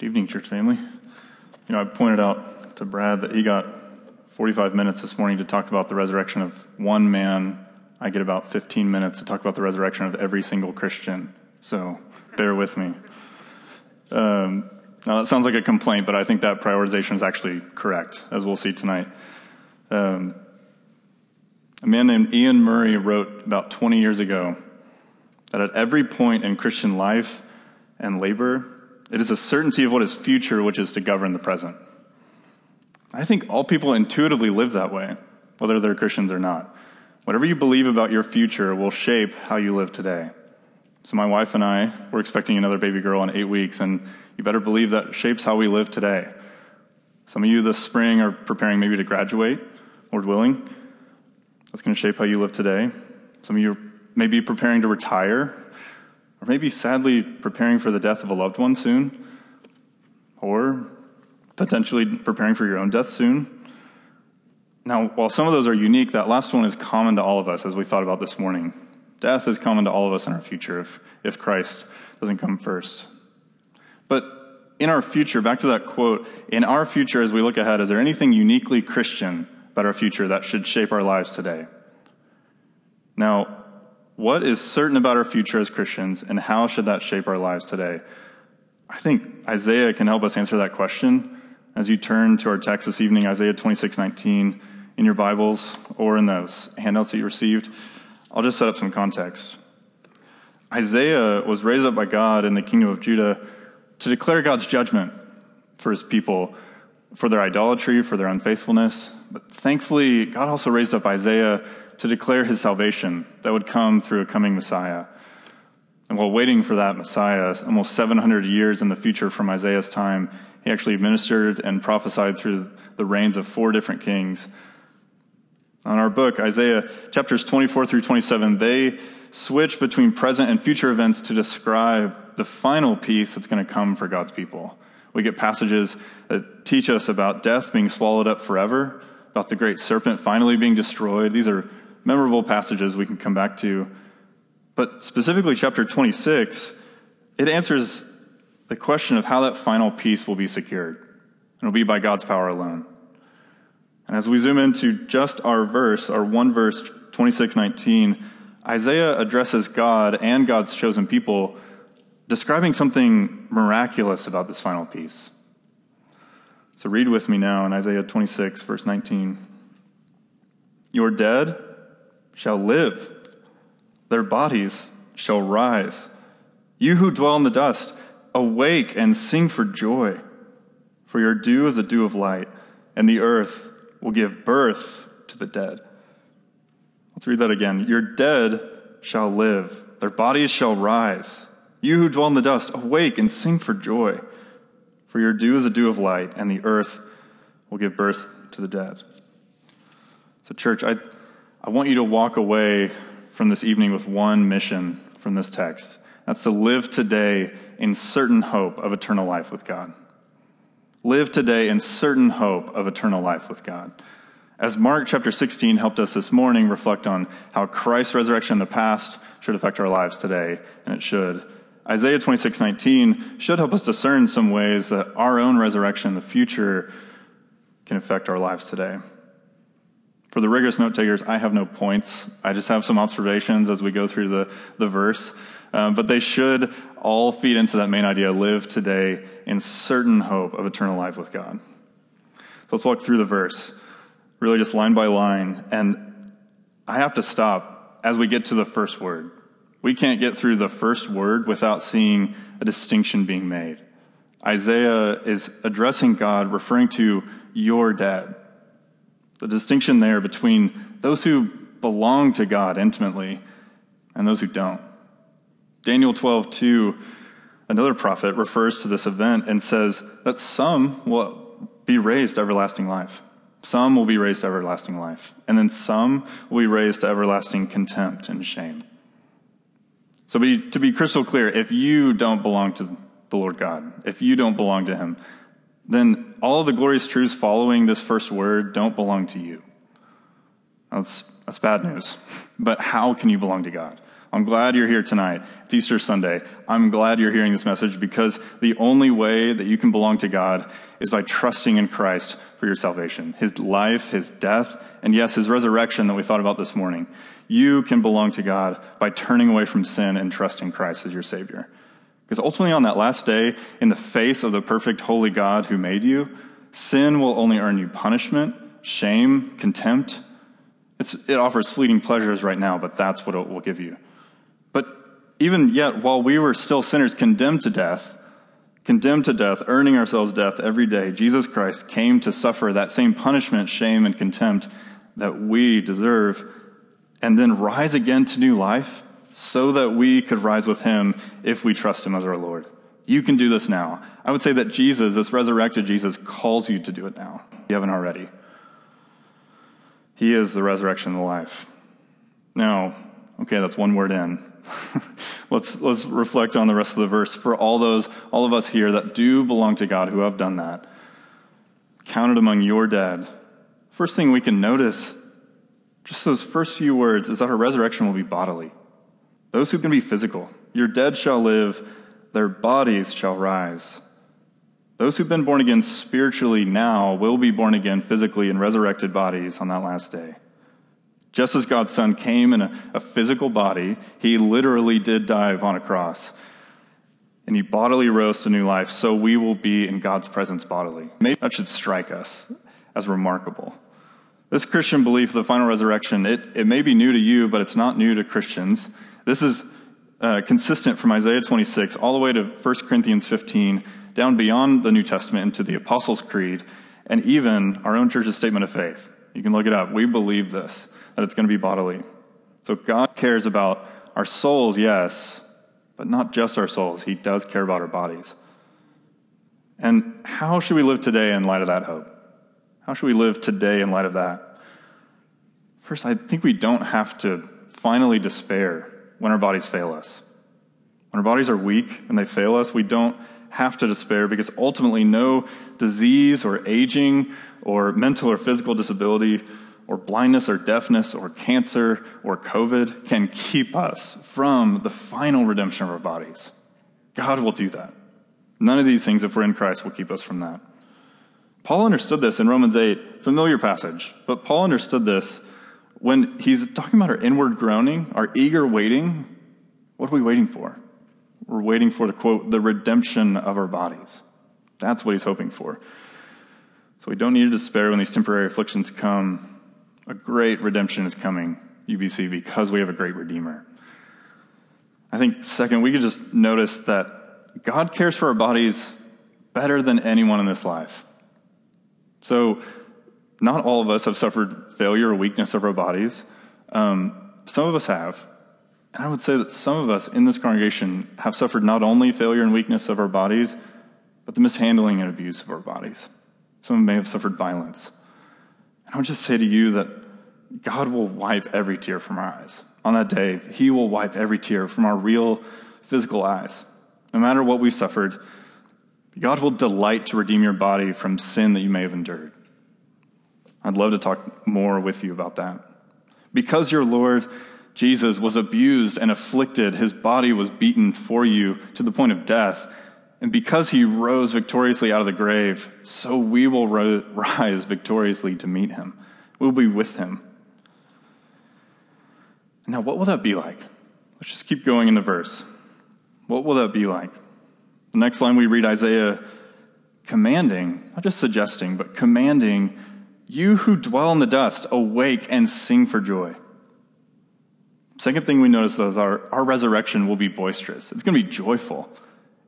Good evening, church family. You know, I pointed out to Brad that he got 45 minutes this morning to talk about the resurrection of one man. I get about 15 minutes to talk about the resurrection of every single Christian. So bear with me. Um, now, that sounds like a complaint, but I think that prioritization is actually correct, as we'll see tonight. Um, a man named Iain Murray wrote about 20 years ago that at every point in Christian life and labor, it is a certainty of what is future which is to govern the present. I think all people intuitively live that way, whether they're Christians or not. Whatever you believe about your future will shape how you live today. So, my wife and I, we're expecting another baby girl in eight weeks, and you better believe that shapes how we live today. Some of you this spring are preparing maybe to graduate, Lord willing. That's going to shape how you live today. Some of you may be preparing to retire, or maybe sadly preparing for the death of a loved one soon, or potentially preparing for your own death soon. Now, while some of those are unique, that last one is common to all of us, as we thought about this morning. Death is common to all of us in our future if, if Christ doesn't come first. But in our future, back to that quote, in our future as we look ahead, is there anything uniquely Christian about our future that should shape our lives today? Now, what is certain about our future as Christians, and how should that shape our lives today? I think Isaiah can help us answer that question as you turn to our text this evening, Isaiah 26 19, in your Bibles or in those handouts that you received. I'll just set up some context. Isaiah was raised up by God in the kingdom of Judah to declare God's judgment for his people, for their idolatry, for their unfaithfulness. But thankfully, God also raised up Isaiah to declare his salvation that would come through a coming Messiah. And while waiting for that Messiah, almost 700 years in the future from Isaiah's time, he actually ministered and prophesied through the reigns of four different kings on our book, Isaiah chapters 24 through 27, they switch between present and future events to describe the final peace that's going to come for God's people. We get passages that teach us about death being swallowed up forever, about the great serpent finally being destroyed. These are memorable passages we can come back to. But specifically, chapter 26, it answers the question of how that final peace will be secured. And it'll be by God's power alone. And as we zoom into just our verse, our one verse, 2619, Isaiah addresses God and God's chosen people, describing something miraculous about this final peace. So read with me now in Isaiah 26, verse 19. Your dead shall live, their bodies shall rise. You who dwell in the dust, awake and sing for joy, for your dew is a dew of light, and the earth will give birth to the dead. Let's read that again. Your dead shall live, their bodies shall rise. You who dwell in the dust, awake and sing for joy. For your dew is a dew of light, and the earth will give birth to the dead. So, church, I, I want you to walk away from this evening with one mission from this text. That's to live today in certain hope of eternal life with God. Live today in certain hope of eternal life with God. As Mark chapter 16 helped us this morning reflect on how Christ's resurrection in the past should affect our lives today, and it should. Isaiah 26:19 should help us discern some ways that our own resurrection in the future can affect our lives today. For the rigorous note takers, I have no points. I just have some observations as we go through the, the verse. Um, but they should all feed into that main idea live today in certain hope of eternal life with God. So let's walk through the verse, really just line by line. And I have to stop as we get to the first word. We can't get through the first word without seeing a distinction being made. Isaiah is addressing God, referring to your dead. The distinction there between those who belong to God intimately and those who don't. Daniel 12, 2, another prophet refers to this event and says that some will be raised to everlasting life. Some will be raised to everlasting life. And then some will be raised to everlasting contempt and shame. So be, to be crystal clear, if you don't belong to the Lord God, if you don't belong to Him, then all the glorious truths following this first word don't belong to you. That's, that's bad news. But how can you belong to God? I'm glad you're here tonight. It's Easter Sunday. I'm glad you're hearing this message because the only way that you can belong to God is by trusting in Christ for your salvation. His life, His death, and yes, His resurrection that we thought about this morning. You can belong to God by turning away from sin and trusting Christ as your Savior. Because ultimately, on that last day, in the face of the perfect, holy God who made you, sin will only earn you punishment, shame, contempt. It's, it offers fleeting pleasures right now, but that's what it will give you. Even yet, while we were still sinners condemned to death, condemned to death, earning ourselves death every day, Jesus Christ came to suffer that same punishment, shame, and contempt that we deserve, and then rise again to new life so that we could rise with him if we trust him as our Lord. You can do this now. I would say that Jesus, this resurrected Jesus, calls you to do it now. You haven't already. He is the resurrection and the life. Now, okay, that's one word in. let's, let's reflect on the rest of the verse. For all those, all of us here that do belong to God who have done that, counted among your dead. First thing we can notice, just those first few words, is that our resurrection will be bodily. Those who can be physical. Your dead shall live, their bodies shall rise. Those who've been born again spiritually now will be born again physically in resurrected bodies on that last day. Just as God's Son came in a, a, physical body, he literally did die upon a cross. And he bodily rose to new life, so we will be in God's presence bodily. Maybe that should strike us as remarkable. This Christian belief of the final resurrection, it, it may be new to you, but it's not new to Christians. This is uh, consistent from Isaiah 26 all the way to 1 Corinthians 15, down beyond the New Testament into the Apostles' Creed, and even our own church's statement of faith. You can look it up. We believe this that it's going to be bodily. So God cares about our souls, yes, but not just our souls. He does care about our bodies. And how should we live today in light of that hope? How should we live today in light of that? First, I think we don't have to finally despair when our bodies fail us. When our bodies are weak and they fail us, we don't have to despair because ultimately no disease or aging or mental or physical disability or blindness or deafness or cancer or COVID can keep us from the final redemption of our bodies. God will do that. None of these things, if we're in Christ, will keep us from that. Paul understood this in Romans 8, familiar passage, but Paul understood this when he's talking about our inward groaning, our eager waiting. What are we waiting for? We're waiting for the quote, the redemption of our bodies. That's what he's hoping for. So we don't need to despair when these temporary afflictions come a great redemption is coming, UBC, because we have a great Redeemer. I think, second, we could just notice that God cares for our bodies better than anyone in this life. So, not all of us have suffered failure or weakness of our bodies. Um, some of us have. And I would say that some of us in this congregation have suffered not only failure and weakness of our bodies, but the mishandling and abuse of our bodies. Some may have suffered violence. And I would just say to you that God will wipe every tear from our eyes. On that day, He will wipe every tear from our real physical eyes. No matter what we've suffered, God will delight to redeem your body from sin that you may have endured. I'd love to talk more with you about that. Because your Lord Jesus was abused and afflicted, his body was beaten for you to the point of death. And because he rose victoriously out of the grave, so we will ro- rise victoriously to meet him. We'll be with him. Now, what will that be like? Let's just keep going in the verse. What will that be like? The next line we read Isaiah commanding, not just suggesting, but commanding, you who dwell in the dust, awake and sing for joy. Second thing we notice though is our, our resurrection will be boisterous. It's going to be joyful.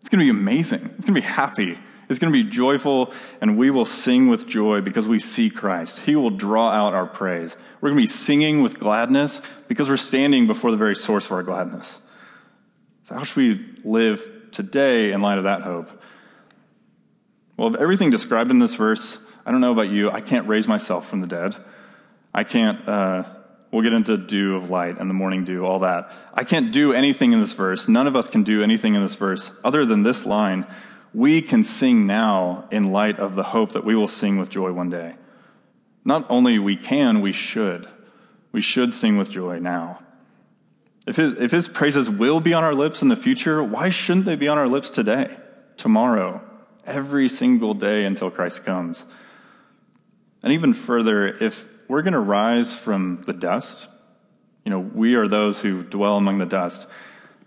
It's going to be amazing. It's going to be happy. It's going to be joyful, and we will sing with joy because we see Christ. He will draw out our praise. We're going to be singing with gladness because we're standing before the very source of our gladness. So, how should we live today in light of that hope? Well, of everything described in this verse, I don't know about you, I can't raise myself from the dead. I can't, uh, we'll get into dew of light and the morning dew, all that. I can't do anything in this verse. None of us can do anything in this verse other than this line we can sing now in light of the hope that we will sing with joy one day. Not only we can, we should. We should sing with joy now. If his, if his praises will be on our lips in the future, why shouldn't they be on our lips today, tomorrow, every single day until Christ comes? And even further, if we're going to rise from the dust, you know, we are those who dwell among the dust,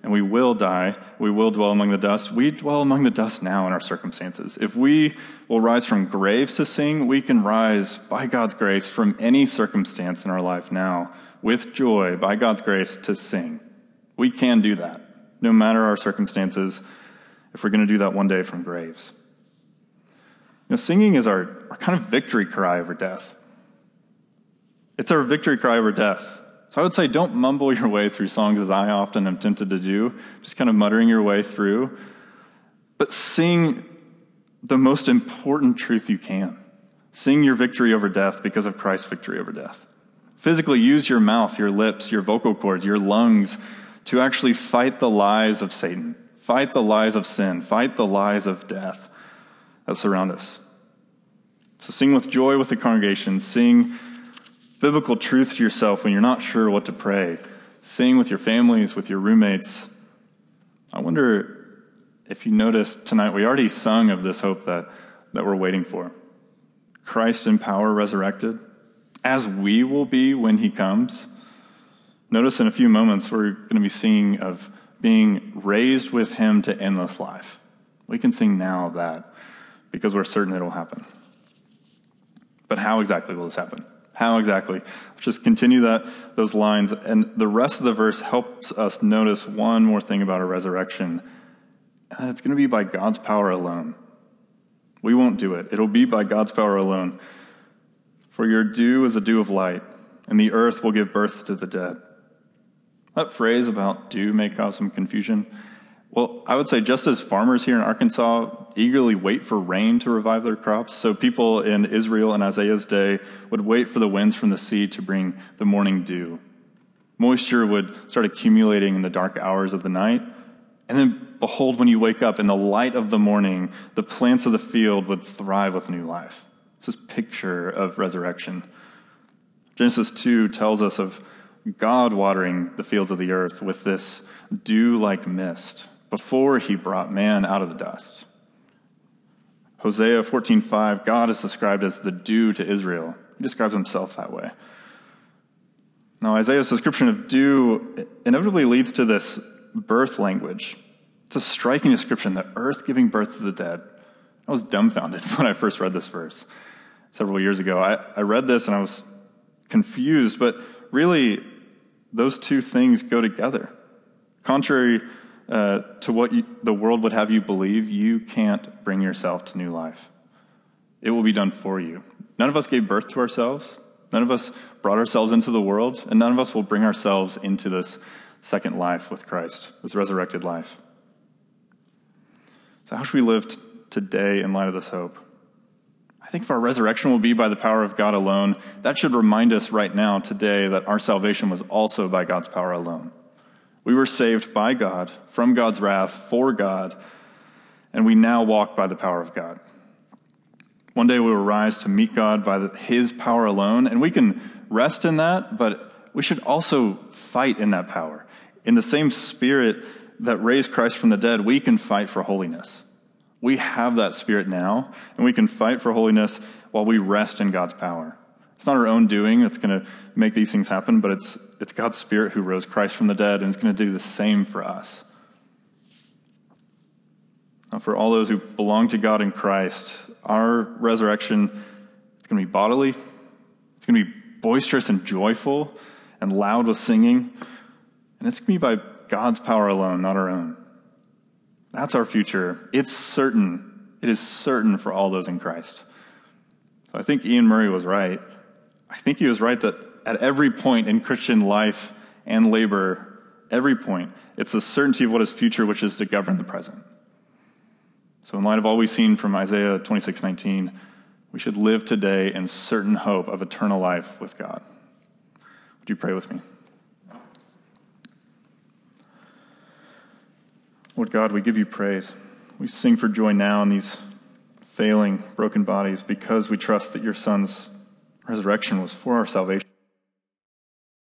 and we will die. We will dwell among the dust. We dwell among the dust now in our circumstances. If we will rise from graves to sing, we can rise by God's grace from any circumstance in our life now with joy by God's grace to sing. We can do that, no matter our circumstances, if we're going to do that one day from graves. You know, singing is our, our kind of victory cry over death. It's our victory cry over death. So I would say don't mumble your way through songs as I often am tempted to do, just kind of muttering your way through, but sing the most important truth you can. Sing your victory over death because of Christ's victory over death. Physically use your mouth, your lips, your vocal cords, your lungs to actually fight the lies of Satan, fight the lies of sin, fight the lies of death that surround us. So sing with joy with the congregation, sing biblical truth to yourself when you're not sure what to pray. Sing with your families, with your roommates. I wonder if you noticed tonight, we already sung of this hope that, that we're waiting for. Christ in power resurrected, as we will be when he comes. Notice in a few moments, we're going to be singing of being raised with him to endless life. We can sing now of that because we're certain it'll happen. But how exactly will this happen? How exactly? Let's just continue that those lines, and the rest of the verse helps us notice one more thing about a resurrection, and it's going to be by God's power alone. We won't do it. It'll be by God's power alone. For your dew is a dew of light, and the earth will give birth to the dead. That phrase about dew may cause some confusion. Well, I would say just as farmers here in Arkansas eagerly wait for rain to revive their crops, so people in Israel in Isaiah's day would wait for the winds from the sea to bring the morning dew. Moisture would start accumulating in the dark hours of the night, and then behold, when you wake up in the light of the morning, the plants of the field would thrive with new life. It's this picture of resurrection. Genesis 2 tells us of God watering the fields of the earth with this dew like mist before he brought man out of the dust. Hosea 14:5, God is described as the dew to Israel. He describes himself that way. Now, Isaiah's description of dew inevitably leads to this birth language. It's a striking description, the earth giving birth to the dead. I was dumbfounded when I first read this verse several years ago. I, I read this and I was confused, but really, those two things go together. Contrary uh, to what you, the world would have you believe, you can't bring yourself to new life. It will be done for you. None of us gave birth to ourselves. None of us brought ourselves into the world, and none of us will bring ourselves into this second life with Christ, this resurrected life. So, how should we live t- today in light of this hope? I think if our resurrection will be by the power of God alone, that should remind us right now, today, that our salvation was also by God's power alone. We were saved by God, from God's wrath, for God, and we now walk by the power of God. One day we will rise to meet God by the, His power alone, and we can rest in that, but we should also fight in that power. In the same spirit that raised Christ from the dead, we can fight for holiness. We have that spirit now, and we can fight for holiness while we rest in God's power. It's not our own doing that's going to make these things happen, but it's, it's God's Spirit who rose Christ from the dead and is going to do the same for us. Now, for all those who belong to God in Christ, our resurrection is going to be bodily, it's going to be boisterous and joyful and loud with singing, and it's going to be by God's power alone, not our own. That's our future. It's certain. It is certain for all those in Christ. So I think Iain Murray was right. I think he was right that at every point in Christian life and labor, every point, it's the certainty of what is future which is to govern the present. So, in light of all we've seen from Isaiah 26 19, we should live today in certain hope of eternal life with God. Would you pray with me? Lord God, we give you praise. We sing for joy now in these failing, broken bodies because we trust that your Son's resurrection was for our salvation.